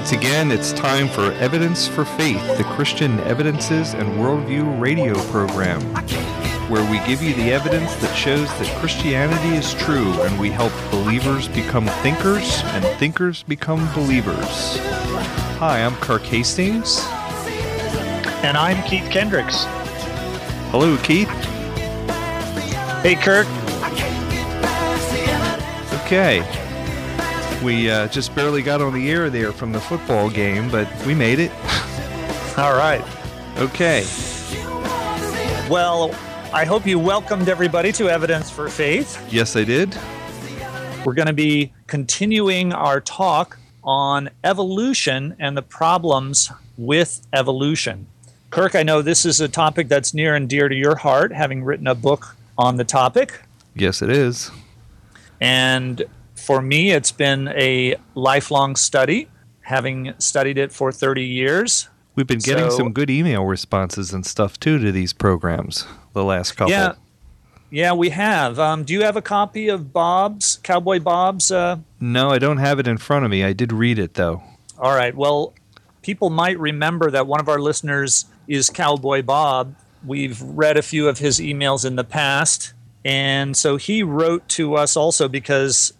Once again, it's time for Evidence for Faith, the Christian Evidences and Worldview radio program, where we give you the evidence that shows that Christianity is true and we help believers become thinkers and thinkers become believers. Hi, I'm Kirk Hastings. And I'm Keith Kendricks. Hello, Keith. Hey, Kirk. Okay. We uh, just barely got on the air there from the football game, but we made it. All right. Okay. Well, I hope you welcomed everybody to Evidence for Faith. Yes, I did. We're going to be continuing our talk on evolution and the problems with evolution. Kirk, I know this is a topic that's near and dear to your heart, having written a book on the topic. Yes, it is. And for me, it's been a lifelong study, having studied it for 30 years. We've been getting So- some good email responses and stuff too to these programs the last couple. Yeah, yeah, we have. Um, do you have a copy of Bob's Cowboy Bob's? Uh, No, I don't have it in front of me. I did read it though. all right. Well, people might remember that one of our listeners is Cowboy Bob. We've read a few of his emails in the past, and so he wrote to us also because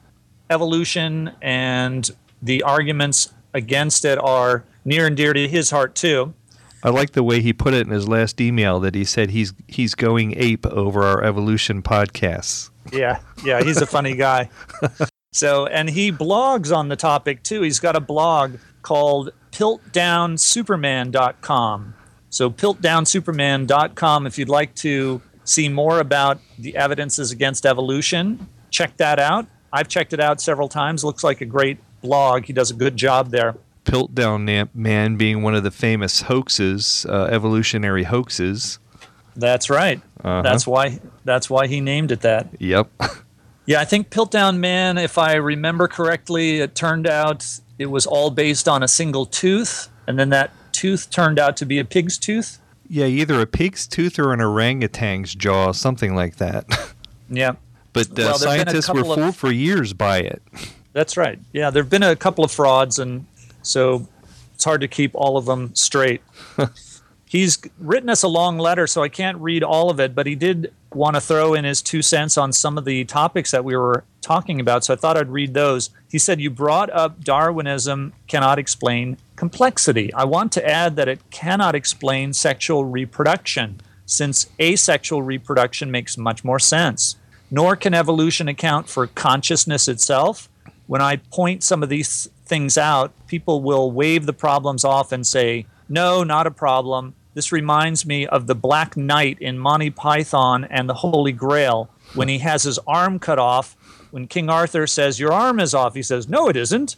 evolution and the arguments against it are near and dear to his heart too. I like the way he put it in his last email that he said he's he's going ape over our evolution podcasts. Yeah, yeah, he's a funny guy. So, and he blogs on the topic too. He's got a blog called piltdownsuperman.com. So, piltdownsuperman.com, if you'd like to see more about the evidences against evolution, check that out. I've checked it out several times. Looks like a great blog. He does a good job there. Piltdown Man being one of the famous hoaxes, uh, evolutionary hoaxes. That's right. Uh-huh. That's why that's why he named it that. Yep. Yeah, I think Piltdown Man, if I remember correctly, it turned out it was all based on a single tooth, and then that tooth turned out to be a pig's tooth. yeah, either a pig's tooth or an orangutan's jaw, something like that. Yeah, but uh, Well, there've been a scientists were couple of- fooled for years by it. that's right. Yeah, there have been a couple of frauds, and so it's hard to keep all of them straight. He's written us a long letter, so I can't read all of it, but he did want to throw in his two cents on some of the topics that we were talking about, so I thought I'd read those. He said, You brought up Darwinism cannot explain complexity. I want to add that it cannot explain sexual reproduction, since asexual reproduction makes much more sense. Nor can evolution account for consciousness itself. When I point some of these things out, people will wave the problems off and say, No, not a problem. This reminds me of the Black Knight in Monty Python and the Holy Grail when he has his arm cut off. When King Arthur says, Your arm is off, he says, No, it isn't.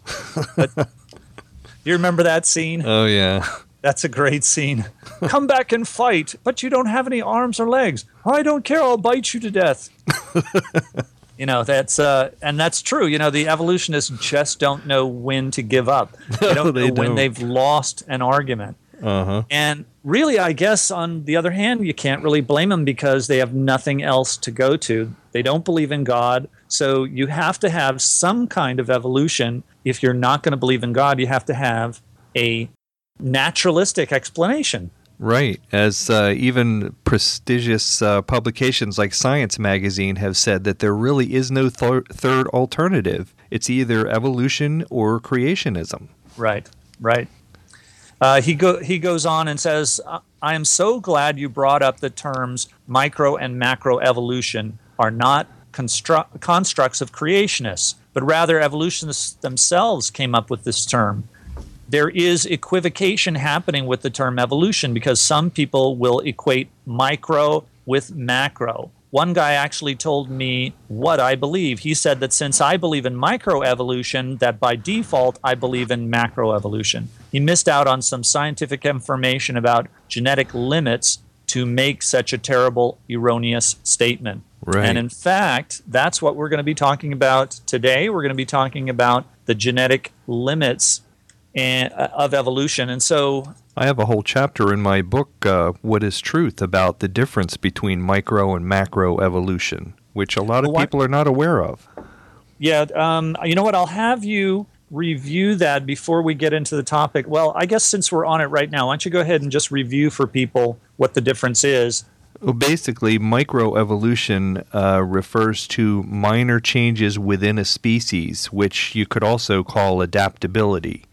But, you remember that scene? Oh yeah. That's a great scene. Come back and fight, but you don't have any arms or legs. I don't care. I'll bite you to death. you know that's uh, and that's true. You know the evolutionists just don't know when to give up. They don't they know when don't. they've lost an argument. Uh-huh. And really, I guess on the other hand, you can't really blame them because they have nothing else to go to. They don't believe in God. So you have to have some kind of evolution. If you're not going to believe in God, you have to have a naturalistic explanation. Right. As uh, even prestigious uh, publications like Science Magazine have said that there really is no th- third alternative. It's either evolution or creationism. Right, right. Uh, he go he goes on and says, "I am so glad you brought up the terms micro and macro evolution are not constru- constructs of creationists, but rather evolutionists themselves came up with this term. There is equivocation happening with the term evolution because some people will equate micro with macro. One guy actually told me what I believe. He said that since I believe in microevolution, that by default I believe in macroevolution. He missed out on some scientific information about genetic limits to make such a terrible, erroneous statement. Right. And in fact, that's what we're going to be talking about today. We're going to be talking about the genetic limits and, uh, of evolution. And so I have a whole chapter in my book, uh, What is Truth, about the difference between micro and macro evolution, which a lot of Well, people are not aware of. Yeah, um, you know what? I'll have you review that before we get into the topic. Well, I guess since we're on it right now, why don't you go ahead and just review for people what the difference is? Well, basically, microevolution uh, refers to minor changes within a species, which you could also call adaptability.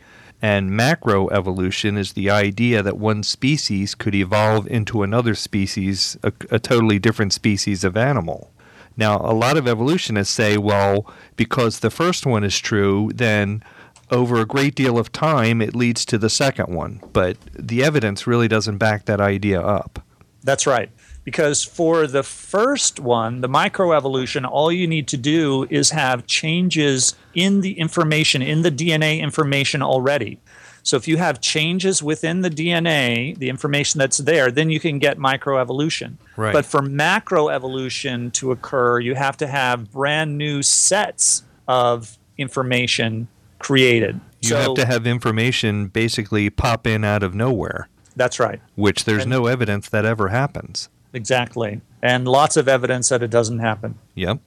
And macroevolution is the idea that one species could evolve into another species, a, a totally different species of animal. Now, a lot of evolutionists say, well, because the first one is true, then over a great deal of time it leads to the second one. But the evidence really doesn't back that idea up. That's right. Because for the first one, the microevolution, all you need to do is have changes in the information, in the DNA information already. So if you have changes within the DNA, the information that's there, then you can get microevolution. Right. But for macroevolution to occur, you have to have brand new sets of information created. You so have to have information basically pop in out of nowhere, that's right. which there's And- no evidence that ever happens. Exactly. And lots of evidence that it doesn't happen. Yep.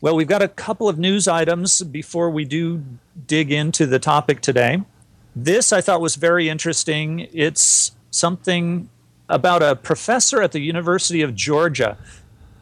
Well, we've got a couple of news items before we do dig into the topic today. This I thought was very interesting. It's something about a professor at the University of Georgia.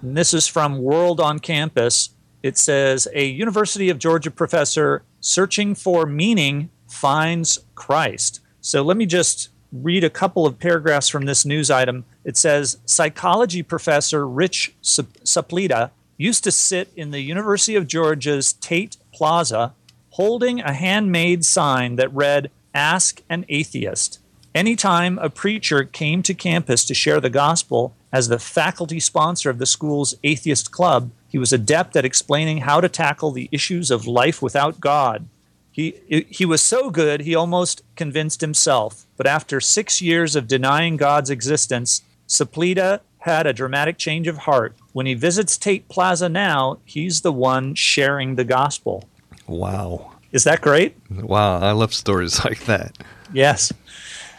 And this is from World on Campus. It says a University of Georgia professor searching for meaning finds Christ. So let me just read a couple of paragraphs from this news item. It says psychology professor Rich Suplita used to sit in the University of Georgia's Tate Plaza holding a handmade sign that read, Ask an Atheist. Anytime a preacher came to campus to share the gospel as the faculty sponsor of the school's atheist club, he was adept at explaining how to tackle the issues of life without God. He, he was so good, he almost convinced himself. But after six years of denying God's existence, Suplita had a dramatic change of heart. When he visits Tate Plaza now, he's the one sharing the gospel. Wow. Is that great? Wow. I love stories like that. Yes.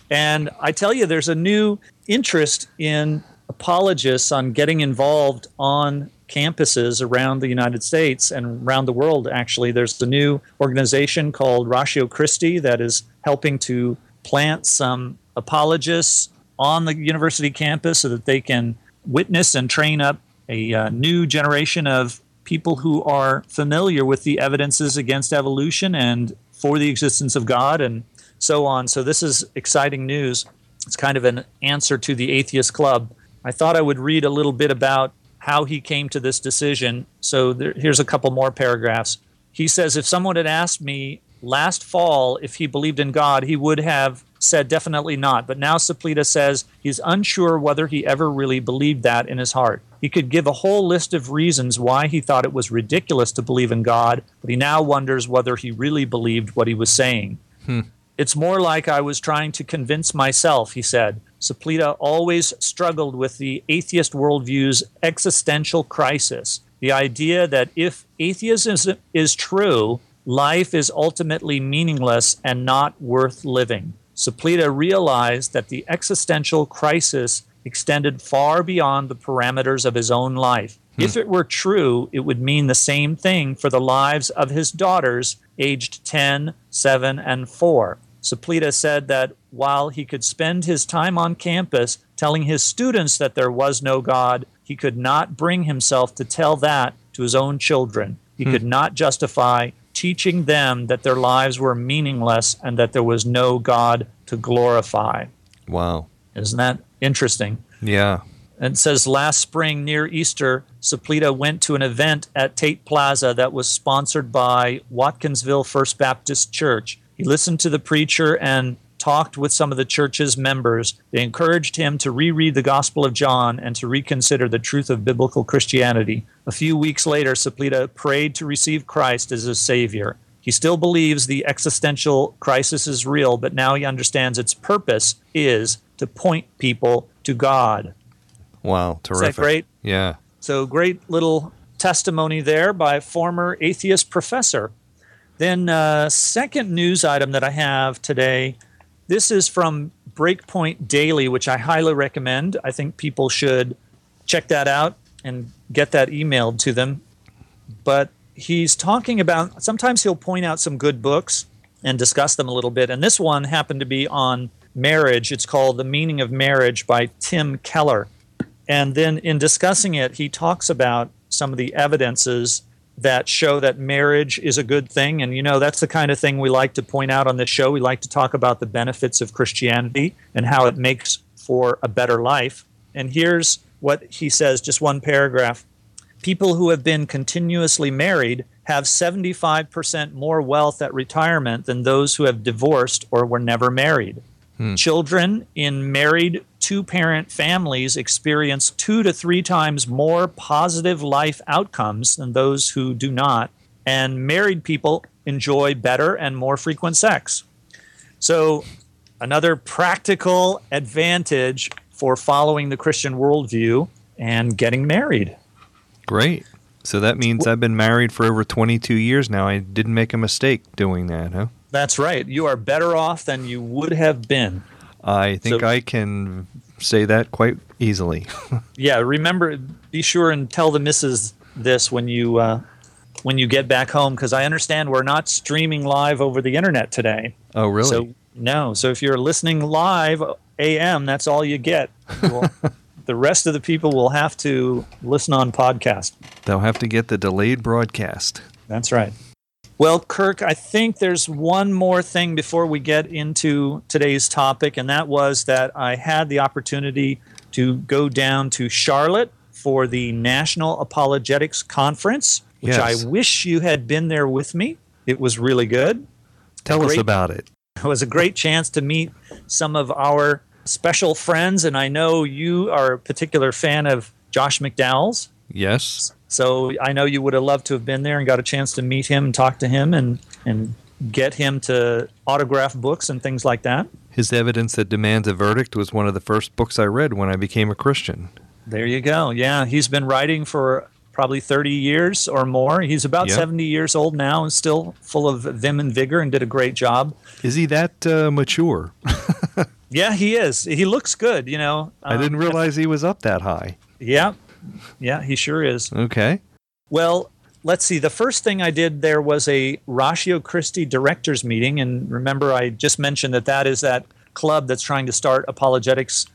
And I tell you, there's a new interest in apologists on getting involved on campuses around the United States and around the world, actually. There's a new organization called Ratio Christi that is helping to plant some apologists on the university campus so that they can witness and train up a uh, new generation of people who are familiar with the evidences against evolution and for the existence of God and so on. So this is exciting news. It's kind of an answer to the Atheist Club. I thought I would read a little bit about how he came to this decision. So there, here's a couple more paragraphs. He says, If someone had asked me last fall if he believed in God, he would have said definitely not. But now Suplita says he's unsure whether he ever really believed that in his heart. He could give a whole list of reasons why he thought it was ridiculous to believe in God, but he now wonders whether he really believed what he was saying. Hmm. It's more like I was trying to convince myself, he said. Suplita always struggled with the atheist worldview's existential crisis the idea that if atheism is, true, life is ultimately meaningless and not worth living. Suplita realized that the existential crisis extended far beyond the parameters of his own life. Hmm. If it were true, it would mean the same thing for the lives of his daughters, aged 10, 7, and 4. Suplita said that while he could spend his time on campus telling his students that there was no God, he could not bring himself to tell that to his own children. He hmm. could not justify teaching them that their lives were meaningless and that there was no God to glorify. Wow. Isn't that interesting? Yeah. And says last spring near Easter, Suplita went to an event at Tate Plaza that was sponsored by Watkinsville First Baptist Church. He listened to the preacher and talked with some of the church's members. They encouraged him to reread the Gospel of John and to reconsider the truth of biblical Christianity. A few weeks later, Suplita prayed to receive Christ as his Savior. He still believes the existential crisis is real, but now he understands its purpose is to point people to God. Wow. Terrific. Is that great? Yeah. So great little testimony there by former atheist professor. Then, uh, second news item that I have today. This is from Breakpoint Daily, which I highly recommend. I think people should check that out and get that emailed to them. But he's talking about sometimes he'll point out some good books and discuss them a little bit. And this one happened to be on marriage. It's called The Meaning of Marriage by Tim Keller. And then in discussing it, he talks about some of the evidences that show that marriage is a good thing. And, you know, that's the kind of thing we like to point out on this show. We like to talk about the benefits of Christianity and how it makes for a better life. And here's what he says just one paragraph. People who have been continuously married have 75% more wealth at retirement than those who have divorced or were never married. Hmm. Children in married two parent families experience two to three times more positive life outcomes than those who do not. And married people enjoy better and more frequent sex. So, another practical advantage for following the Christian worldview and getting married. Great. So that means I've been married for over 22 years now. I didn't make a mistake doing that, huh? That's right. You are better off than you would have been. I think So- I can say that quite easily. Yeah, remember, be sure and tell the missus this when you uh, when you get back home, because I understand we're not streaming live over the internet today. oh, really? So no. So if you're listening live AM, that's all you get. Well, the rest of the people will have to listen on podcast. They'll have to get the delayed broadcast. That's right. Well, Kirk, I think there's one more thing before we get into today's topic, and that was that I had the opportunity to go down to Charlotte for the National Apologetics Conference, which Yes. I wish you had been there with me. It was really good. Tell us about it. It was a great chance to meet some of our special friends, and I know you are a particular fan of Josh McDowell's. Yes. So I know you would have loved to have been there and got a chance to meet him and talk to him and and get him to autograph books and things like that. His Evidence That Demands a Verdict was one of the first books I read when I became a Christian. There you go. Yeah, he's been writing for probably 30 years or more. He's about Yep. 70 years old now and still full of vim and vigor and did a great job. Is he that uh, mature? Yeah, he is. He looks good, you know. I Um, didn't realize he was up that high. Yeah. Yeah, he sure is. Okay. Well, let's see. The first thing I did there was a Ratio Christi directors meeting. And remember, I just mentioned that that is that club that's trying to start apologetics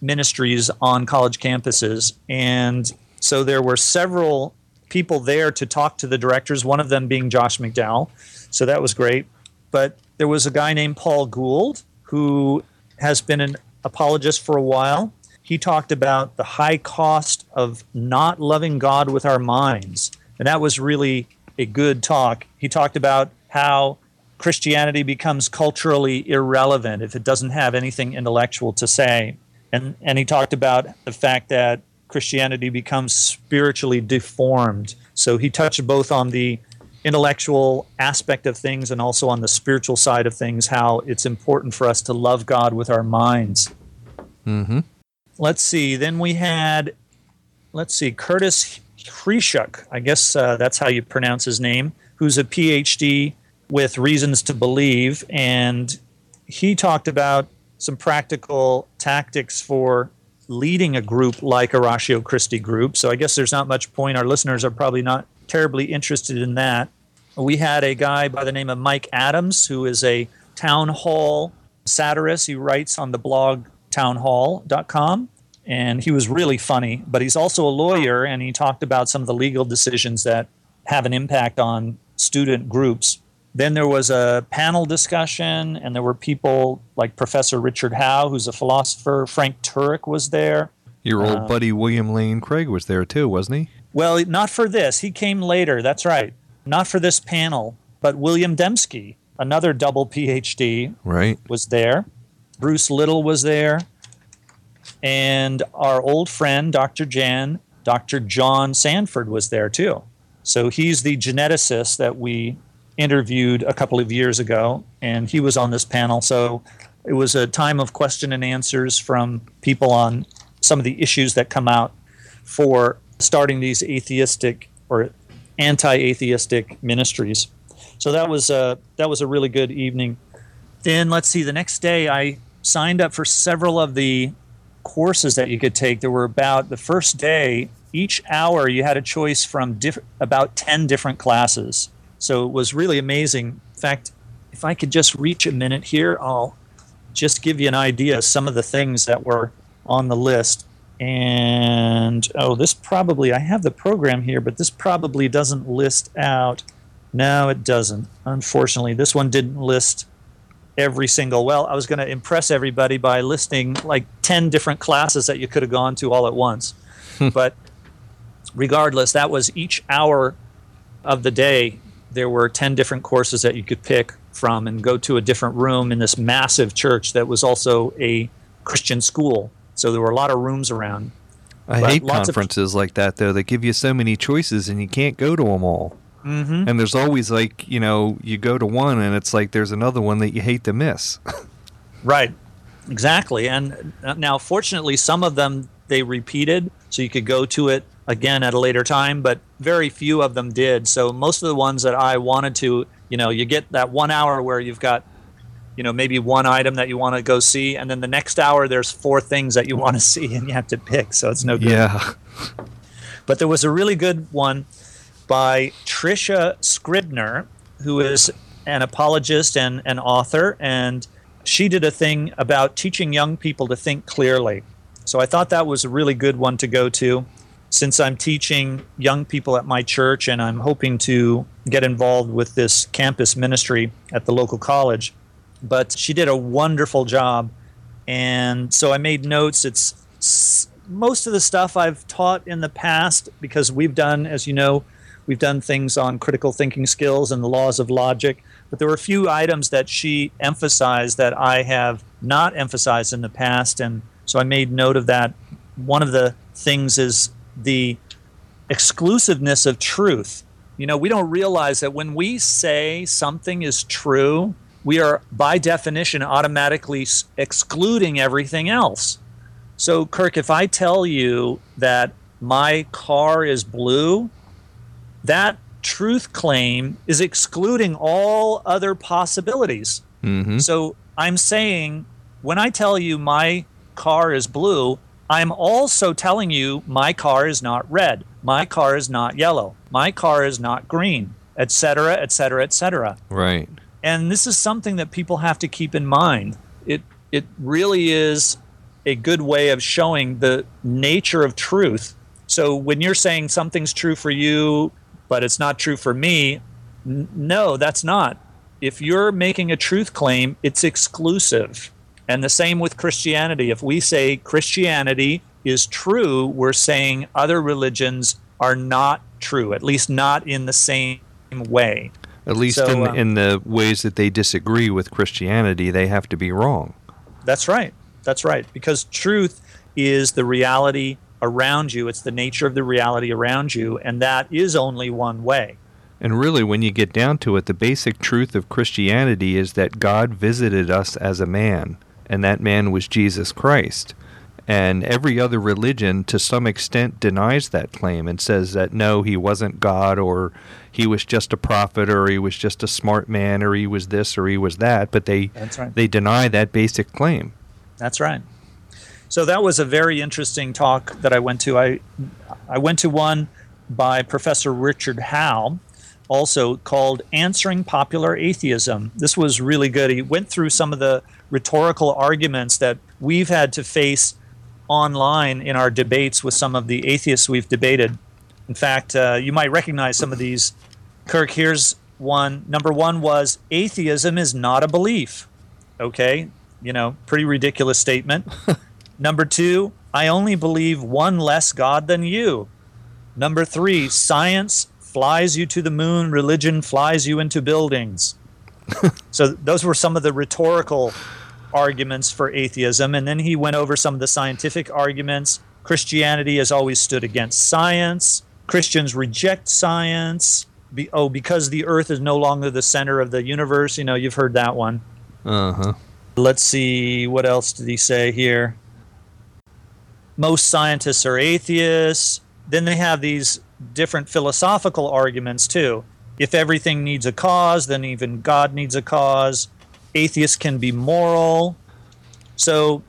ministries on college campuses. And so there were several people there to talk to the directors, one of them being Josh McDowell. So that was great. But there was a guy named Paul Gould who has been an apologist for a while. He talked about the high cost of not loving God with our minds. And that was really a good talk. He talked about how Christianity becomes culturally irrelevant if it doesn't have anything intellectual to say. And, and he talked about the fact that Christianity becomes spiritually deformed. So he touched both on the intellectual aspect of things and also on the spiritual side of things, how it's important for us to love God with our minds. Mm-hmm. Let's see. Then we had, let's see, Curtis Hrischuk. I guess uh, that's how you pronounce his name, who's a PhD with Reasons to Believe. And he talked about some practical tactics for leading a group like a Ratio Christi group. So I guess there's not much point. Our listeners are probably not terribly interested in that. We had a guy by the name of Mike Adams, who is a town hall satirist. He writes on the blog townhall.com. And he was really funny, but he's also a lawyer, and he talked about some of the legal decisions that have an impact on student groups. Then there was a panel discussion, and there were people like Professor Richard Howe, who's a philosopher. Frank Turek was there. Your old Uh, buddy William Lane Craig was there too, wasn't he? Well, not for this. He came later. That's right. Not for this panel, but William Dembski, another double PhD, Right. was there. Bruce Little was there. And our old friend, Dr. Jan, Dr. John Sanford was there too. So he's the geneticist that we interviewed a couple of years ago, and he was on this panel. So it was a time of question and answers from people on some of the issues that come out for starting these atheistic or anti-atheistic ministries. So that was a that was a really good evening. Then let's see. The next day, I signed up for several of the courses that you could take. There were about the first day. Each hour, you had a choice from diff- about ten different classes. So it was really amazing. In fact, if I could just reach a minute here, I'll just give you an idea of some of the things that were on the list. And oh, this probably, I have the program here, but this probably doesn't list out. No, it doesn't. Unfortunately, this one didn't list every single. Well, I was going to impress everybody by listing like 10 different classes that you could have gone to all at once. Hmm. but regardless, that was each hour of the day. There were 10 different courses that you could pick from and go to a different room in this massive church that was also a Christian school. So there were a lot of rooms around. I But hate lots of- conferences like that though. They give you so many choices and you can't go to them all. Mm-hmm. And there's always like you know you go to one and it's like there's another one that you hate to miss. Right. Exactly. And uh, now, fortunately, some of them they repeated, so you could go to it again at a later time, but very few of them did. So most of the ones that I wanted to, you know, you get that one hour where you've got, you know, maybe one item that you want to go see, and then the next hour there's four things that you want to see, and you have to pick. So it's no good. yeah. But there was a really good one by Tricia Scribner, who is an apologist and an author, and she did a thing about teaching young people to think clearly. So I thought that was a really good one to go to since I'm teaching young people at my church and I'm hoping to get involved with this campus ministry at the local college. But she did a wonderful job. And so I made notes. It's most of the stuff I've taught in the past because we've done, as you know, we've done things on critical thinking skills and the laws of logic. But there were a few items that she emphasized that I have not emphasized in the past. And so I made note of that. One of the things is the exclusiveness of truth. You know, we don't realize that when we say something is true, we are by definition automatically excluding everything else. So, Kirk, if I tell you that my car is blue, that truth claim is excluding all other possibilities. Mm-hmm. So I'm saying when I tell you my car is blue, I'm also telling you my car is not red, my car is not yellow, my car is not green, etc., etc., etc. Right. And this is something that people have to keep in mind. It it really is a good way of showing the nature of truth. So when you're saying something's true for you, but it's not true for me, n- no, that's not. If you're making a truth claim, it's exclusive. And the same with Christianity. If we say Christianity is true, we're saying other religions are not true, at least not in the same way. At least So, in um, in the ways that they disagree with Christianity, they have to be wrong. That's right. That's right. Because truth is the reality around you, it's the nature of the reality around you, and that is only one way. And really, when you get down to it, the basic truth of Christianity is that God visited us as a man, and that man was Jesus Christ. And every other religion, to some extent, denies that claim and says that no, he wasn't God, or he was just a prophet, or he was just a smart man, or he was this, or he was that. But they That's right. they deny that basic claim. That's right. So that was a very interesting talk that I went to. I I went to one by Professor Richard Howe, also called Answering Popular Atheism. This was really good. He went through some of the rhetorical arguments that we've had to face online in our debates with some of the atheists we've debated. In fact, uh, you might recognize some of these. Kirk, here's one. Number one was atheism is not a belief. Okay, you know, pretty ridiculous statement. Number two, I only believe one less God than you. Number three, science flies you to the moon, religion flies you into buildings. so those were some of the rhetorical arguments for atheism. And then he went over some of the scientific arguments. Christianity has always stood against science. Christians reject science. Be, oh, because the earth is no longer the center of the universe. You know, you've heard that one. Uh huh. Let's see, what else did he say here? Most scientists are atheists. Then they have these different philosophical arguments too. If everything needs a cause, then even God needs a cause. Atheists can be moral. So,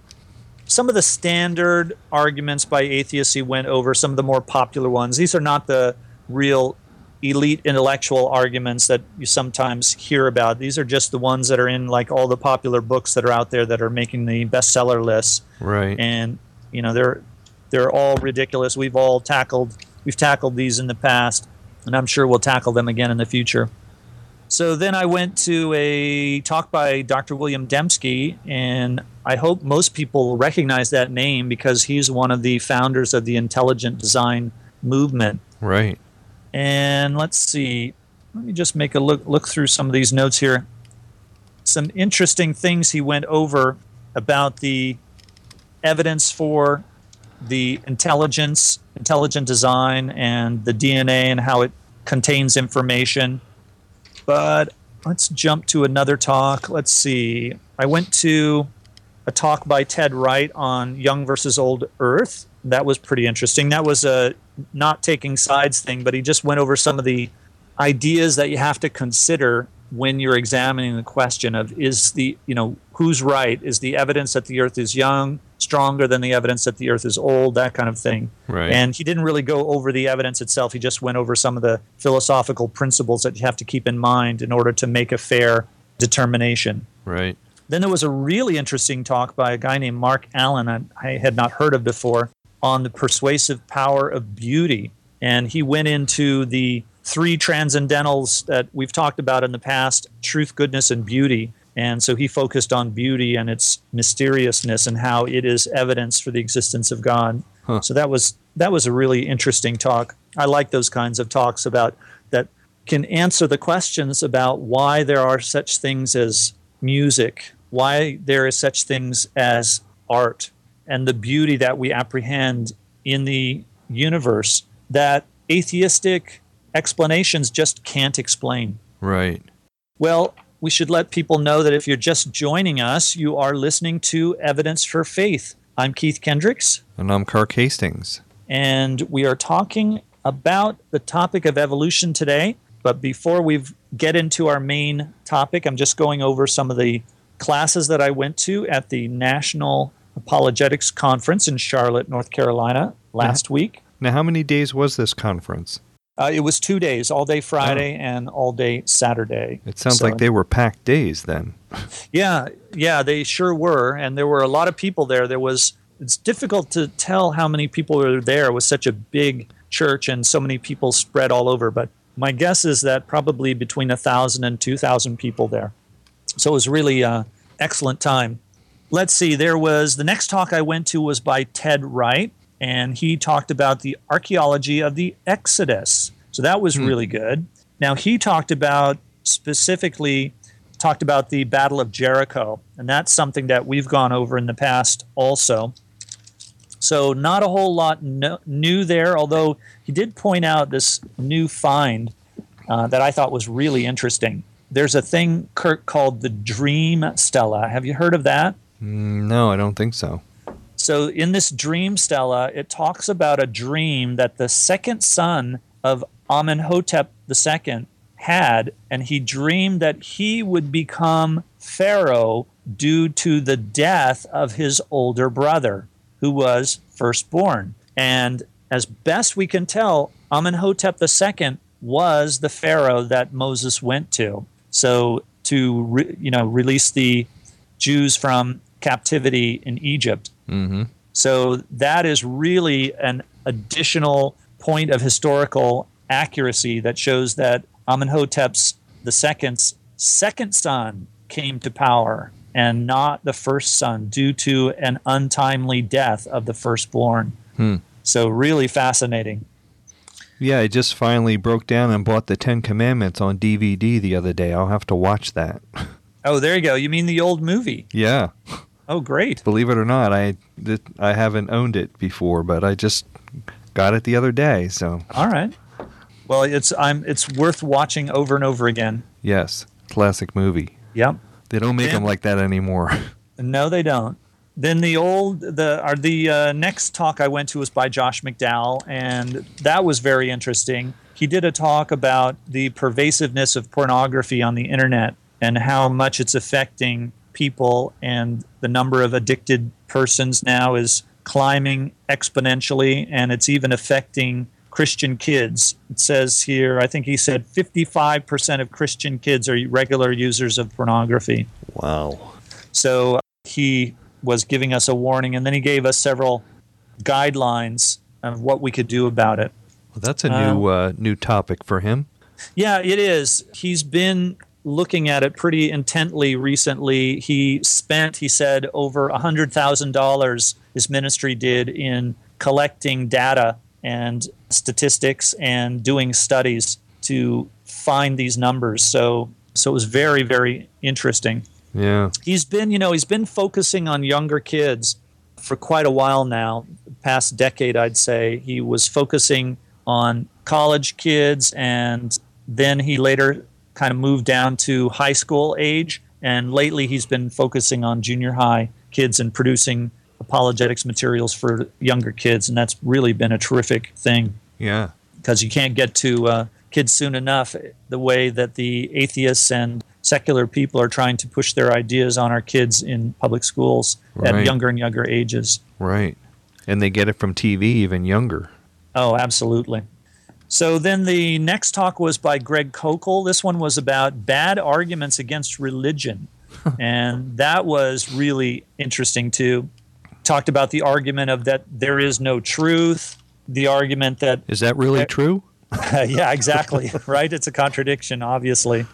some of the standard arguments by atheists he went over, some of the more popular ones. These are not the real elite intellectual arguments that you sometimes hear about. These are just the ones that are in like all the popular books that are out there that are making the bestseller lists. Right. And you know, they're they're all ridiculous. We've all tackled we've tackled these in the past, and I'm sure we'll tackle them again in the future. So then I went to a talk by Dr. William Dembski, and I hope most people recognize that name because he's one of the founders of the intelligent design movement. right. And let's see. Let me just make a look look through some of these notes here. Some interesting things he went over about the evidence for the intelligence, intelligent design, and the DNA and how it contains information. But let's jump to another talk. Let's see. I went to a talk by Ted Wright on Young versus Old Earth. That was pretty interesting. That was a not taking sides thing, but he just went over some of the ideas that you have to consider when you're examining the question of is the you know who's right is the evidence that the earth is young stronger than the evidence that the earth is old that kind of thing Right. and he didn't really go over the evidence itself he just went over some of the philosophical principles that you have to keep in mind in order to make a fair determination Right. then there was a really interesting talk by a guy named Mark Allen I, I had not heard of before on the persuasive power of beauty. And he went into the three transcendentals that we've talked about in the past truth, goodness, and beauty. And so he focused on beauty and its mysteriousness and how it is evidence for the existence of God. So that was that was a really interesting talk. I like those kinds of talks about that can answer the questions about why there are such things as music, why there is such things as art, and the beauty that we apprehend in the universe that atheistic explanations just can't explain. Right. Well, we should let people know that if you're just joining us, you are listening to Evidence for Faith. I'm Keith Kendricks, And I'm Kirk Hastings. and we are talking about the topic of evolution today. But before we get into our main topic, I'm just going over some of the classes that I went to at the National Apologetics Conference in Charlotte, North Carolina last week. Now, how many days was this conference? Uh, it was two days, all day Friday and all day Saturday. It sounds So- like they were packed days then. Yeah, yeah, they sure were, and there were a lot of people there. There was. It's difficult to tell how many people were there. It was such a big church and so many people spread all over. But my guess is that probably between a thousand and two thousand people there. So it was really an excellent time. Let's see. There was the next talk I went to was by Ted Wright, and he talked about the archaeology of the Exodus. So that was really good. Now he talked about specifically talked about the Battle of Jericho, and that's something that we've gone over in the past also. So, not a whole lot no, new there, although he did point out this new find uh, that I thought was really interesting. There's a thing, Kirk, called the Dream Stela. Have you heard of that? Mm, No, I don't think so. So, in this dream Stela, it talks about a dream that the second son of Amenhotep II had, and he dreamed that he would become Pharaoh due to the death of his older brother, who was firstborn. And as best we can tell, Amenhotep II was the Pharaoh that Moses went to. So, to re- you know, release the Jews from captivity in Egypt. Mm-hmm. So that is really an additional point of historical accuracy that shows that Amenhotep's the second's second son came to power and not the first son due to an untimely death of the firstborn. So, really fascinating. Yeah, I just finally broke down and bought the Ten Commandments on DVD the other day. I'll have to watch that. Oh, there you go. You mean the old movie? Yeah, Oh, great. believe it or not, I that I haven't owned it before, but I just got it the other day. So All right. Well, it's I'm it's worth watching over and over again. yes, classic movie. Yep. They don't make Yeah. them like that anymore. No, they don't. Then the old the are the uh, next talk I went to was by Josh McDowell, and that was very interesting. He did a talk about the pervasiveness of pornography on the internet and how much it's affecting people, and the number of addicted persons now is climbing exponentially, and it's even affecting Christian kids. It says here, I think he said 55% of Christian kids are regular users of pornography. wow. So he was giving us a warning, and then he gave us several guidelines of what we could do about it. Well, that's a new uh, new topic for him. Yeah, it is. He's been looking at it pretty intently recently. He spent, he said, over $100,000 his ministry did in collecting data and statistics and doing studies to find these numbers. So so it was very very interesting. Yeah. he's been you know he's been focusing on younger kids for quite a while now past decade i'd say he was focusing on college kids and then he later kind of moved down to high school age and lately he's been focusing on junior high kids and producing apologetics materials for younger kids and that's really been a terrific thing Yeah. because you can't get to uh, kids soon enough the way that the atheists and secular people are trying to push their ideas on our kids in public schools Right. at younger and younger ages. Right. And they get it from TV even younger. Oh, absolutely. So then the next talk was by Greg Koukl. This one was about bad arguments against religion. and that was really interesting too. Talked about the argument of that there is no truth, the argument that Is that really true? yeah, exactly. right? It's a contradiction, obviously.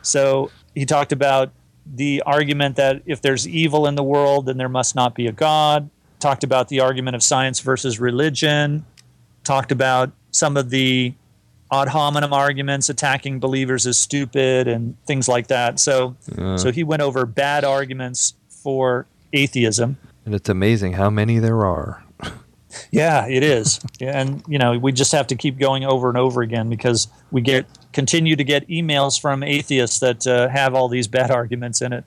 so he talked about the argument that if there's evil in the world, then there must not be a God. Talked about the argument of science versus religion. Talked about some of the ad hominem arguments attacking believers as stupid and things like that. So, so he went over bad arguments for atheism. And it's amazing how many there are. Yeah, it is. And you know, we just have to keep going over and over again because we get continue to get emails from atheists that uh, have all these bad arguments in it.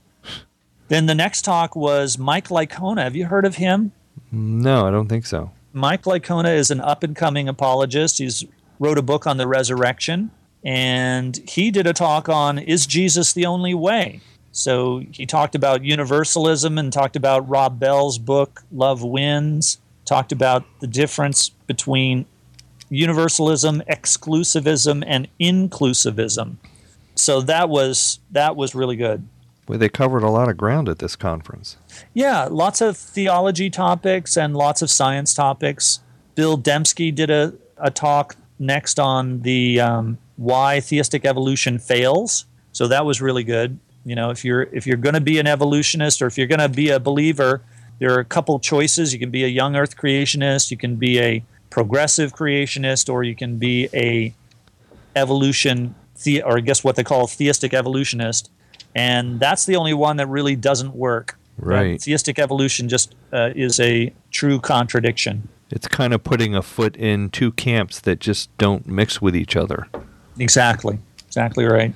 Then the next talk was Mike Licona. Have you heard of him? No, I don't think so. Mike Licona is an up and coming apologist. He's wrote a book on the resurrection, and he did a talk on is Jesus the only way? So he talked about universalism and talked about Rob Bell's book Love Wins. Talked about the difference between universalism, exclusivism, and inclusivism. So that was that was really good. Well, they covered a lot of ground at this conference. Yeah, lots of theology topics and lots of science topics. Bill Dembski did a, a talk next on the um, why theistic evolution fails. So that was really good. You know, if you're if you're going to be an evolutionist or if you're going to be a believer, there are a couple choices. You can be a young Earth creationist, you can be a progressive creationist, or you can be a evolution the, or I guess what they call theistic evolutionist. And that's the only one that really doesn't work. Right. Theistic evolution just uh, is a true contradiction. It's kind of putting a foot in two camps that just don't mix with each other. Exactly. Exactly right.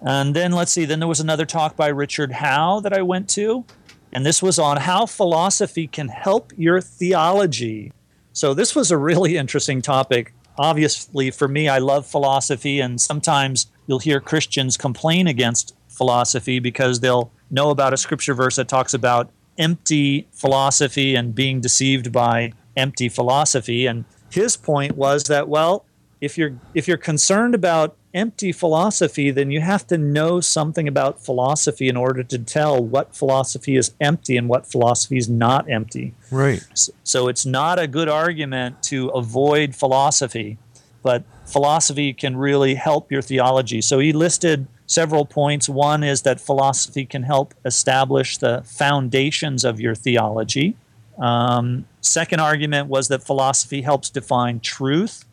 And then let's see, then there was another talk by Richard Howe that I went to. And this was on how philosophy can help your theology. So this was a really interesting topic. Obviously, for me, I love philosophy, and sometimes you'll hear Christians complain against philosophy because they'll know about a scripture verse that talks about empty philosophy and being deceived by empty philosophy. And his point was that, well, if you're if you're concerned about empty philosophy, then you have to know something about philosophy in order to tell what philosophy is empty and what philosophy is not empty. Right. S- So it's not a good argument to avoid philosophy. but philosophy can really help your theology. So he listed several points. One is that philosophy can help establish the foundations of your theology. Um, second argument was that philosophy helps define truth.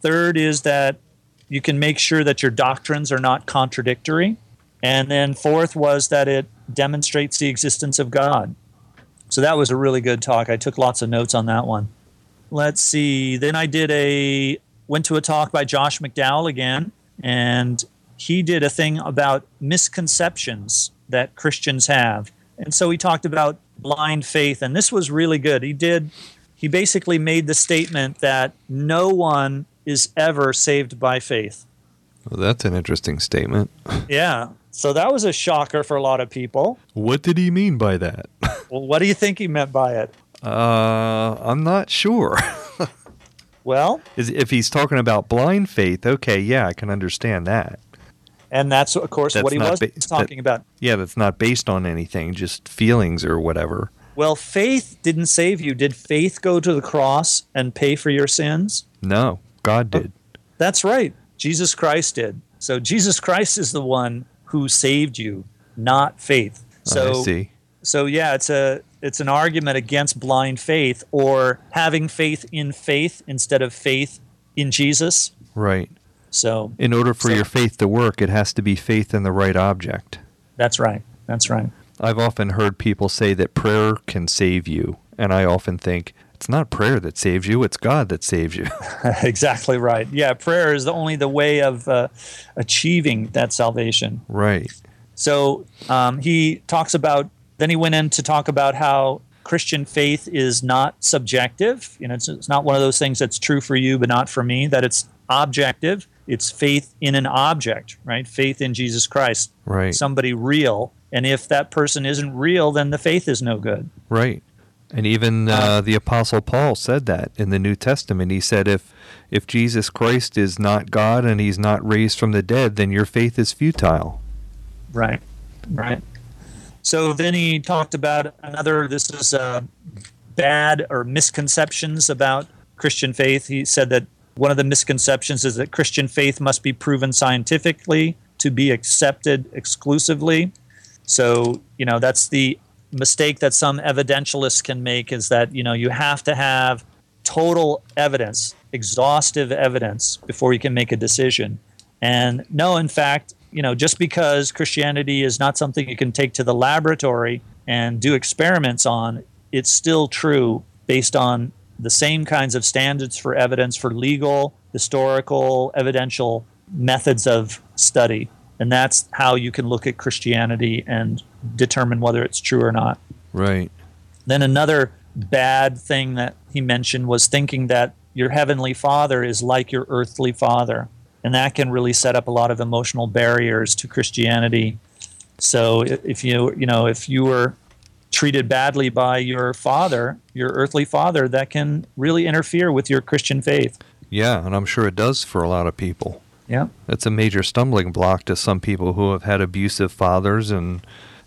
Third is that you can make sure that your doctrines are not contradictory. And then fourth was that it demonstrates the existence of God. So that was a really good talk. I took lots of notes on that one. Let's see. Then I did a went to a talk by Josh McDowell again, and he did a thing about misconceptions that Christians have. And so he talked about blind faith, and this was really good. He did he basically made the statement that no one is ever saved by faith. Well, that's an interesting statement. Yeah. So that was a shocker for a lot of people. What did he mean by that? Well, what do you think he meant by it? Uh, I'm not sure. Well, if he's talking about blind faith, okay, yeah, I can understand that. And that's of course That's what he was ba- talking about. Yeah, that's not based on anything, just feelings or whatever. Well, faith didn't save you. Did faith go to the cross and pay for your sins? No, God oh, did. That's right. Jesus Christ did. So Jesus Christ is the one who saved you, not faith. So I see. so yeah, it's a it's an argument against blind faith or having faith in faith instead of faith in Jesus. Right. So In order for So- your faith to work, it has to be faith in the right object. that's right. That's right. I've often heard people say that prayer can save you, and I often think it's not prayer that saves you, it's God that saves you. exactly right. Yeah, prayer is the only the way of uh, achieving that salvation. right. So um, he talks about. Then he went in to talk about how Christian faith is not subjective. You know, it's, it's not one of those things that's true for you but not for me. That it's objective. It's faith in an object, right? Faith in Jesus Christ, Right. somebody real. And if that person isn't real, then the faith is no good. Right. And even uh, the apostle Paul said that in the New Testament. He said if if Jesus Christ is not God and he's not raised from the dead, then your faith is futile. Right. Right. So then he talked about another, this is uh, bad or misconceptions about Christian faith. He said that one of the misconceptions is that Christian faith must be proven scientifically to be accepted exclusively. So, you know, that's the mistake that some evidentialists can make is that, you know, you have to have total evidence, exhaustive evidence before you can make a decision. And no, in fact, you know, just because Christianity is not something you can take to the laboratory and do experiments on, it's still true based on the same kinds of standards for evidence for legal, historical, evidential methods of study. And that's how you can look at Christianity and determine whether it's true or not. Right. Then another bad thing that he mentioned was thinking that your heavenly father is like your earthly father. And that can really set up a lot of emotional barriers to Christianity. So if you you know if you were treated badly by your father, your earthly father, that can really interfere with your Christian faith. Yeah, and I'm sure it does for a lot of people. Yeah. It's a major stumbling block to some people who have had abusive fathers and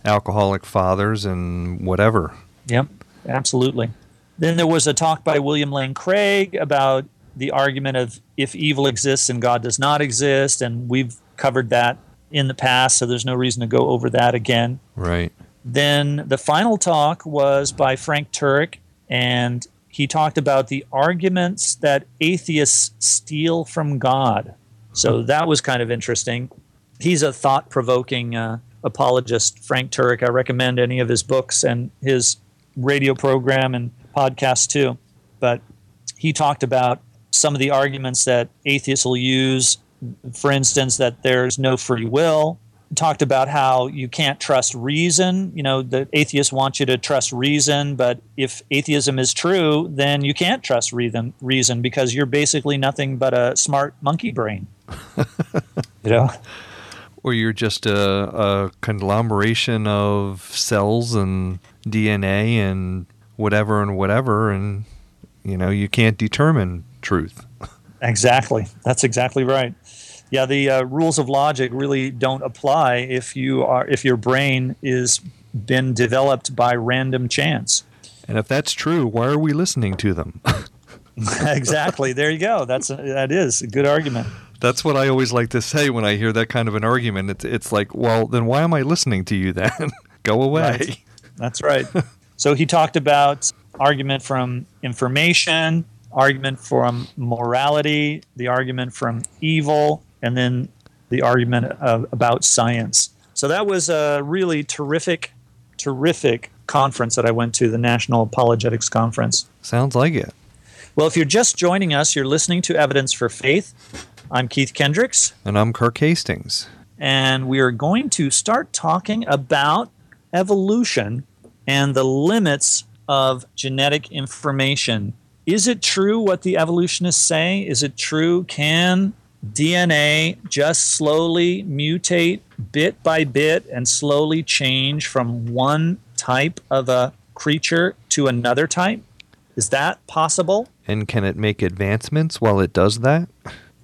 alcoholic fathers and whatever. Yep, absolutely. Then there was a talk by William Lane Craig about the argument of if evil exists and God does not exist, and we've covered that in the past, so there's no reason to go over that again. Right. Then the final talk was by Frank Turek, and he talked about the arguments that atheists steal from God. So that was kind of interesting. He's a thought provoking uh, apologist, Frank Turek. I recommend any of his books and his radio program and podcast too. But he talked about some of the arguments that atheists will use. For instance, that there's no free will. Talked about how you can't trust reason. You know, the atheists want you to trust reason, but if atheism is true, then you can't trust reason, reason because you're basically nothing but a smart monkey brain. you know? Or you're just a, a conglomeration of cells and DNA and whatever and whatever, and you know you can't determine truth. Exactly. That's exactly right. Yeah, the uh, rules of logic really don't apply if you are if your brain is been developed by random chance. And if that's true, why are we listening to them? exactly. There you go. That's a, that is a good argument. That's what I always like to say when I hear that kind of an argument. It's, it's like, well, then why am I listening to you then? Go away. Right. That's right. so he talked about argument from information, argument from morality, the argument from evil, and then the argument of, about science. So that was a really terrific, terrific conference that I went to, the National Apologetics Conference. Sounds like it. Well, if you're just joining us, you're listening to Evidence for Faith. I'm Keith Kendricks, And I'm Kirk Hastings. and we are going to start talking about evolution and the limits of genetic information. Is it true what the evolutionists say? Is it true? Can DNA just slowly mutate bit by bit and slowly change from one type of a creature to another type? Is that possible? And can it make advancements while it does that?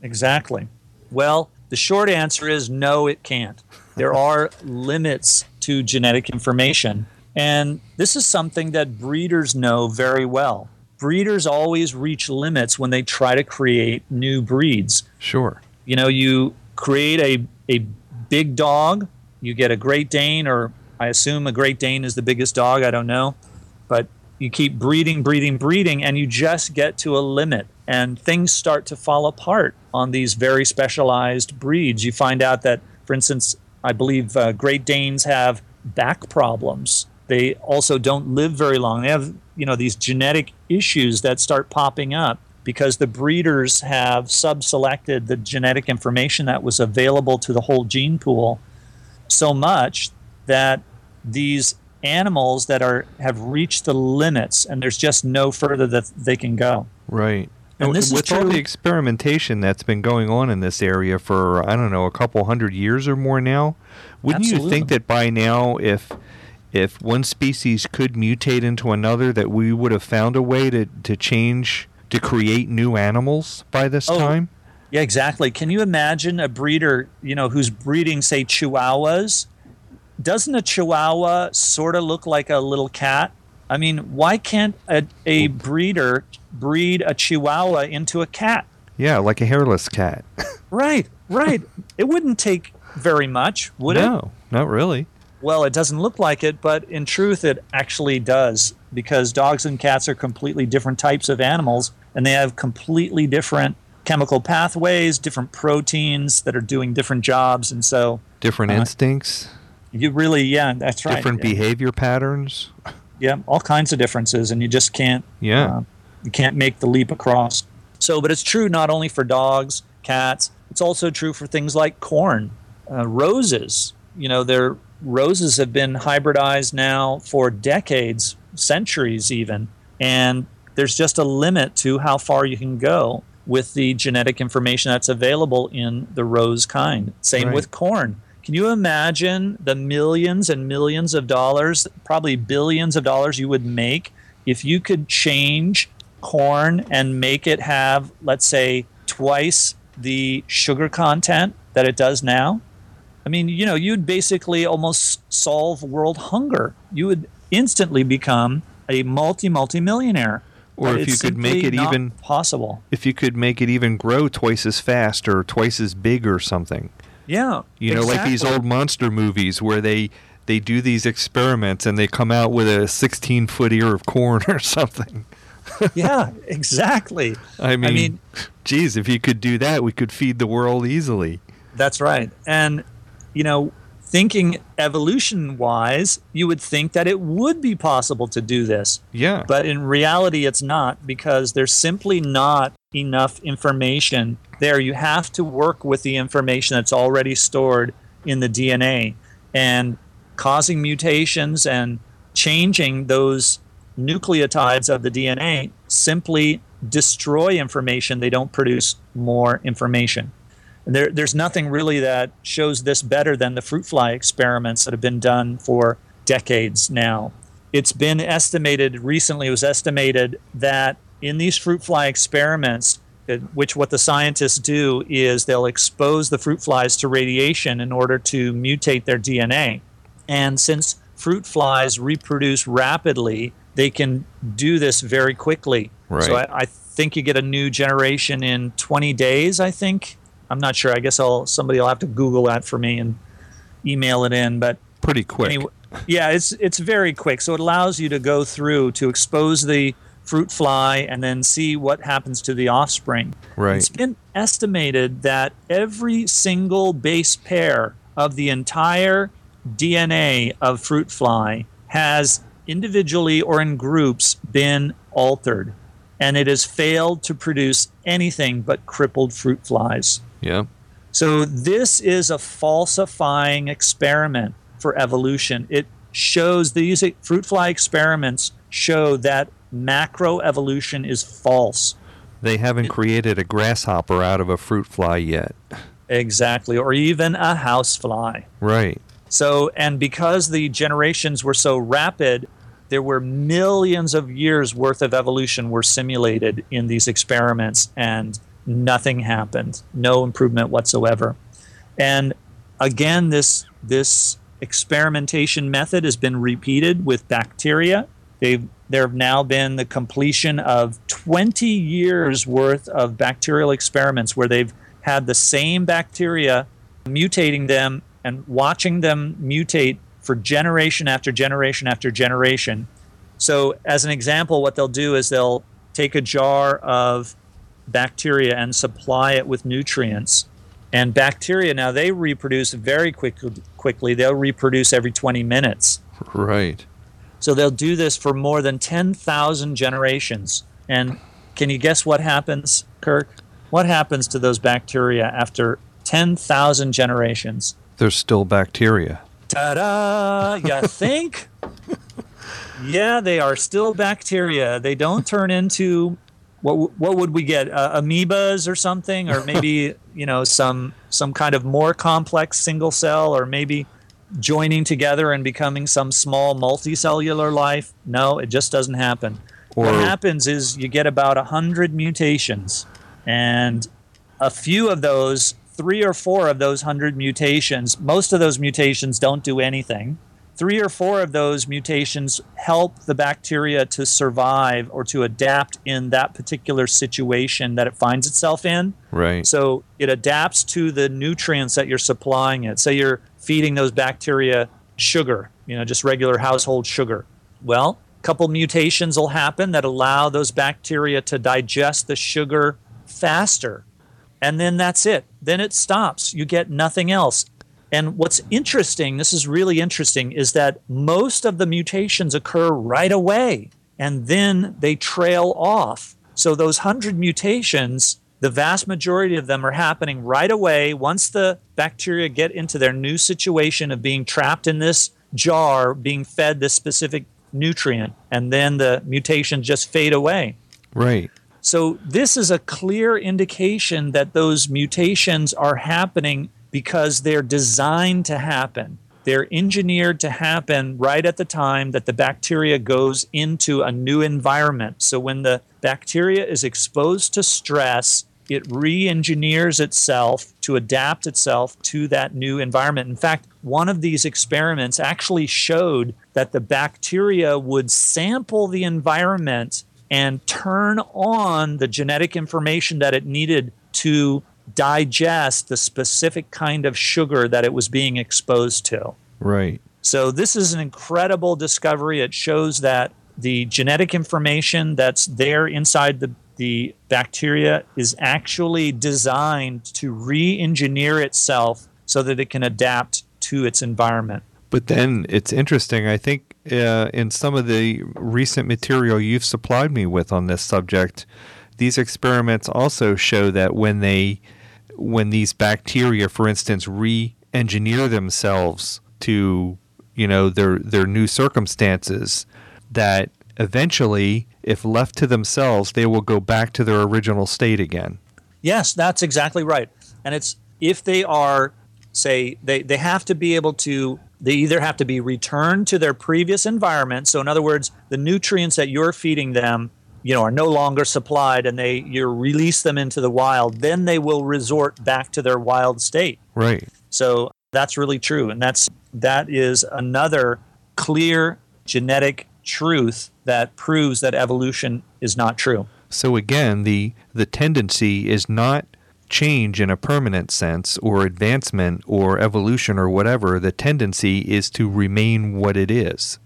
Exactly. Well, the short answer is no, it can't. There are limits to genetic information. And this is something that breeders know very well. Breeders always reach limits when they try to create new breeds. Sure. You know, you create a, a big dog, you get a Great Dane, or I assume a Great Dane is the biggest dog, I don't know. But you keep breeding, breeding, breeding, and you just get to a limit. And things start to fall apart on these very specialized breeds. You find out that, for instance, I believe uh, Great Danes have back problems. They also don't live very long. They have, you know, these genetic issues that start popping up because the breeders have sub-selected the genetic information that was available to the whole gene pool so much that these animals that are have reached the limits and there's just no further that they can go. Right. And this is with all the experimentation that's been going on in this area for I don't know a couple hundred years or more now, wouldn't you think that by now, if if one species could mutate into another, that we would have found a way to to change to create new animals by this Oh, time? Yeah, exactly. Can you imagine a breeder, you know, who's breeding say chihuahuas? Doesn't a chihuahua sort of look like a little cat? I mean, why can't a, a breeder breed a chihuahua into a cat? Yeah, like a hairless cat. Right, right. it wouldn't take very much, would it? no, not really. Well, it doesn't look like it, but in truth, it actually does because dogs and cats are completely different types of animals and they have completely different chemical pathways, different proteins that are doing different jobs. And so Different Uh-huh. instincts, you really, yeah, that's right. different yeah. behavior patterns. yeah, all kinds of differences, and you just can't Yeah. uh, you can't make the leap across. So, but it's true not only for dogs, cats. It's also true for things like corn, uh, roses. You know, their roses have been hybridized now for decades, centuries even, and there's just a limit to how far you can go with the genetic information that's available in the rose kind. Same Right. with corn. Can you imagine the millions and millions of dollars, probably billions of dollars you would make if you could change corn and make it have, let's say, twice the sugar content that it does now? I mean, you know, you'd basically almost solve world hunger. You would instantly become a multi multi millionaire. Or if you could make it even- possible. If you could make it even grow twice as fast or twice as big or something. Yeah, You know, like these old monster movies where they they do these experiments and they come out with a 16 foot ear of corn or something. yeah, exactly. I mean, mean- geez, if you could do that, we could feed the world easily. That's right. And, you know, thinking evolution wise, you would think that it would be possible to do this. Yeah. But in reality, it's not because there's simply not enough information there. You have to work with the information that's already stored in the DNA and causing mutations and changing those nucleotides of the DNA simply destroy information. They don't produce more information. There, there's nothing really that shows this better than the fruit fly experiments that have been done for decades now. It's been estimated recently, it was estimated that in these fruit fly experiments, uh, which what the scientists do is they'll expose the fruit flies to radiation in order to mutate their DNA. And since fruit flies reproduce rapidly, they can do this very quickly. So Right. I, I think you get a new generation in 20 days. I think. I'm not sure. I guess I'll somebody will have to Google that for me and email it in. But Pretty quick. Anyway, yeah, it's it's very quick. So it allows you to go through to expose the fruit fly and then see what happens to the offspring. Right. It's been estimated that every single base pair of the entire DNA of fruit fly has individually or in groups been altered and it has failed to produce anything but crippled fruit flies. Yeah. So this is a falsifying experiment for evolution. It shows these fruit fly experiments show that macroevolution is false. They haven't created a grasshopper out of a fruit fly yet. Exactly, or even a housefly. Right. So, and because the generations were so rapid, there were millions of years worth of evolution were simulated in these experiments, and nothing happened. No improvement whatsoever. And again, this this experimentation method has been repeated with bacteria. They've there have now been the completion of 20 years worth of bacterial experiments where they've had the same bacteria mutating them and watching them mutate for generation after generation after generation. So, as an example, what they'll do is they'll take a jar of bacteria and supply it with nutrients. And bacteria now they reproduce very quickly. Quickly, they'll reproduce every 20 minutes. Right. So they'll do this for more than 10,000 generations. And can you guess what happens, Kirk? What happens to those bacteria after 10,000 generations? There's still bacteria. Ta da! You think? yeah, they are still bacteria. They don't turn into what what would we get? Uh, amoebas or something, or maybe you know some some kind of more complex single cell, or maybe joining together and becoming some small multicellular life. No, it just doesn't happen. what happens is you get about a hundred mutations, and a few of those, three or four of those hundred mutations, most of those mutations don't do anything. Three or four of those mutations help the bacteria to survive or to adapt in that particular situation that it finds itself in. Right. So it adapts to the nutrients that you're supplying it. Say you're feeding those bacteria sugar, you know, just regular household sugar. Well, a couple mutations will happen that allow those bacteria to digest the sugar faster. And then that's it. Then it stops. You get nothing else. And what's interesting, this is really interesting, is that most of the mutations occur right away and then they trail off. So those 100 mutations, the vast majority of them are happening right away once the bacteria get into their new situation of being trapped in this jar, being fed this specific nutrient, and then the mutations just fade away. Right. So this is a clear indication that those mutations are happening because they're designed to happen. They're engineered to happen right at the time that the bacteria goes into a new environment. So when the bacteria is exposed to stress, it re engineers itself to adapt itself to that new environment. In fact, one of these experiments actually showed that the bacteria would sample the environment and turn on the genetic information that it needed to digest the specific kind of sugar that it was being exposed to. Right. So, this is an incredible discovery. It shows that the genetic information that's there inside the, the bacteria is actually designed to re engineer itself so that it can adapt to its environment. But then it's interesting. I think uh, in some of the recent material you've supplied me with on this subject, these experiments also show that when they, when these bacteria, for instance, re-engineer themselves to, you know, their their new circumstances, that eventually, if left to themselves, they will go back to their original state again. Yes, that's exactly right. And it's if they are, say, they, they have to be able to, they either have to be returned to their previous environment. So, in other words, the nutrients that you're feeding them, you know, are no longer supplied and they you release them into the wild, then they will resort back to their wild state. Right. So that's really true. And that's that is another clear genetic truth that proves that evolution is not true. So again, the the tendency is not change in a permanent sense or advancement or evolution or whatever. The tendency is to remain what it is.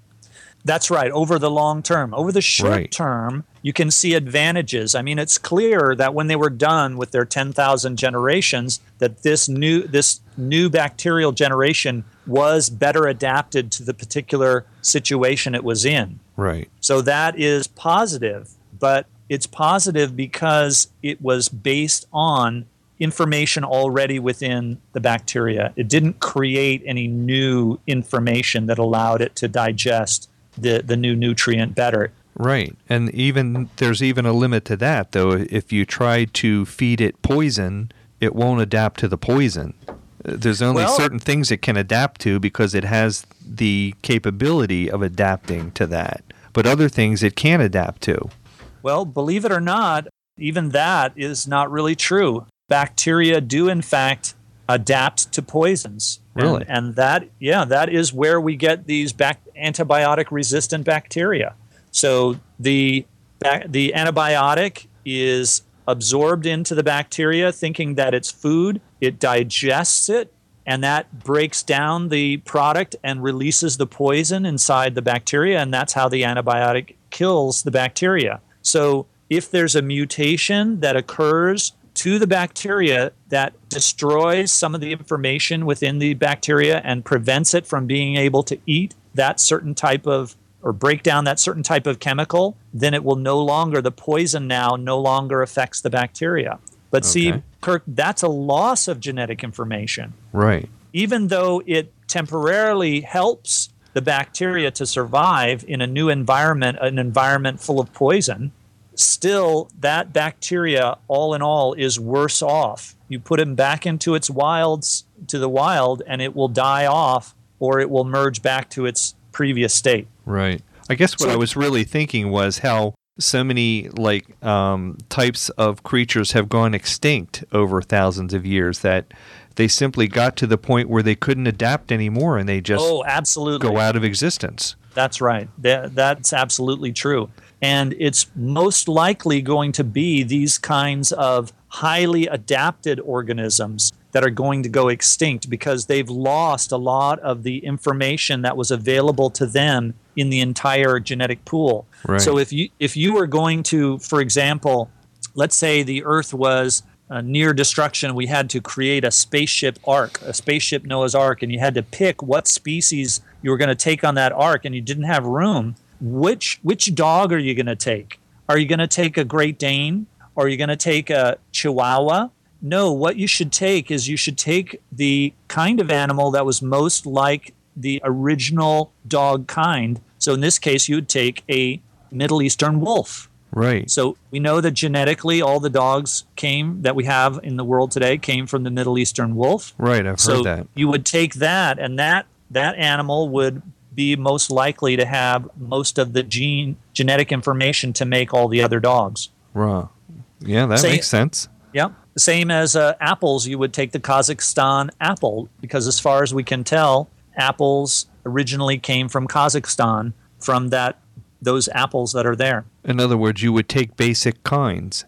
That's right. Over the long term, over the short Right. term, you can see advantages. I mean, it's clear that when they were done with their 10,000 generations, that this new this new bacterial generation was better adapted to the particular situation it was in. Right. So that is positive, but it's positive because it was based on information already within the bacteria. It didn't create any new information that allowed it to digest the, the new nutrient better. Right. And even there's even a limit to that though. If you try to feed it poison, it won't adapt to the poison. There's only Well- certain things it can adapt to because it has the capability of adapting to that. But other things it can't adapt to. Well, believe it or not, even that is not really true. Bacteria do, in fact, adapt to poisons. And- Really? And, that, yeah, that is where we get these bac- antibiotic resistant bacteria. So the, the antibiotic is absorbed into the bacteria, thinking that it's food. It digests it, and that breaks down the product and releases the poison inside the bacteria, and that's how the antibiotic kills the bacteria. So if there's a mutation that occurs to the bacteria that destroys some of the information within the bacteria and prevents it from being able to eat that certain type of or break down that certain type of chemical, then it will no longer, the poison now no longer affects the bacteria. But see, Kirk, that's a loss of genetic information Right. even though it temporarily helps the bacteria to survive in a new environment, an environment full of poison, still that bacteria, all in all, is worse off. You put it back into its wilds, to the wild, and it will die off or it will merge back to its previous state. Right. I guess what So- I was really thinking was how so many like um, types of creatures have gone extinct over thousands of years that they simply got to the point where they couldn't adapt anymore and they just oh, absolutely. go out of existence. That's right. That, that's absolutely true. And it's most likely going to be these kinds of highly adapted organisms that are going to go extinct because they've lost a lot of the information that was available to them in the entire genetic pool. Right. So if you if you were going to, for example, let's say the Earth was uh, near destruction, we had to create a spaceship ark, a spaceship Noah's Ark, and you had to pick what species you were going to take on that ark, and you didn't have room. Which which dog are you going to take? Are you going to take a Great Dane? Are you going to take a Chihuahua? No, what you should take is you should take the kind of animal that was most like the original dog kind. So in this case, you would take a Middle Eastern wolf. Right. So we know that genetically, all the dogs came that we have in the world today came from the Middle Eastern wolf. Right. I've so heard that. you would take that, and that that animal would be most likely to have most of the gene genetic information to make all the other dogs. Right. Yeah, that Say- makes sense. Yeah. Same as uh, apples, you would take the Kazakhstan apple because, as far as we can tell, apples originally came from Kazakhstan from that those apples that are there. In other words, you would take basic kinds.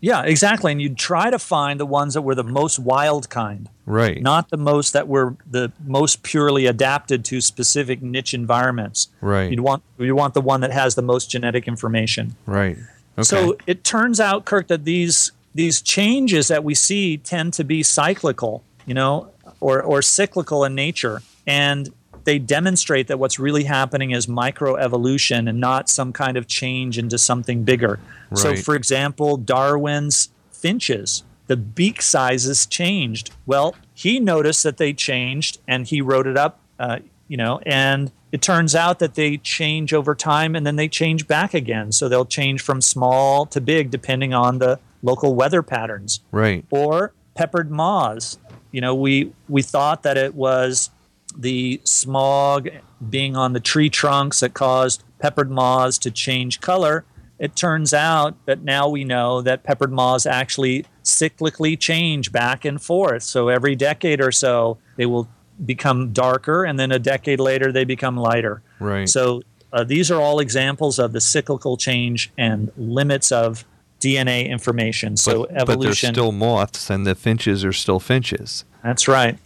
Yeah, exactly. And you'd try to find the ones that were the most wild kind, Right. not the most that were the most purely adapted to specific niche environments. right. You'd want you want the one that has the most genetic information. right. Okay. So it turns out, Kirk, that these these changes that we see tend to be cyclical, you know, or or cyclical in nature, and they demonstrate that what's really happening is microevolution and not some kind of change into something bigger. So, for example, Darwin's finches, the beak sizes changed. Well, he noticed that they changed, and he wrote it up, uh, you know, and it turns out that they change over time and then they change back again. So they'll change from small to big depending on the local weather patterns right. or peppered moths. You know, we we thought that it was the smog being on the tree trunks that caused peppered moths to change color. It turns out that now we know that peppered moths actually cyclically change back and forth. So every decade or so, they will become darker, and then a decade later, they become lighter. Right. So uh, these are all examples of the cyclical change and limits of DNA information. So but, but there's evolution. still moths, and the finches are still finches. That's right.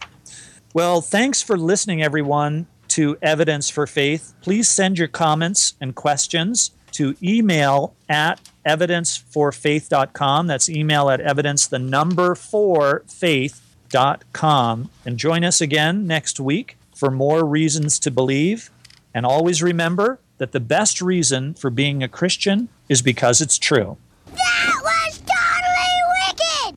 Well, thanks for listening, everyone, to Evidence for Faith. Please send your comments and questions to email at evidenceforfaith.com. That's email at evidence, the number four faith.com. And join us again next week for more reasons to believe. And always remember that the best reason for being a Christian is because it's true. 我不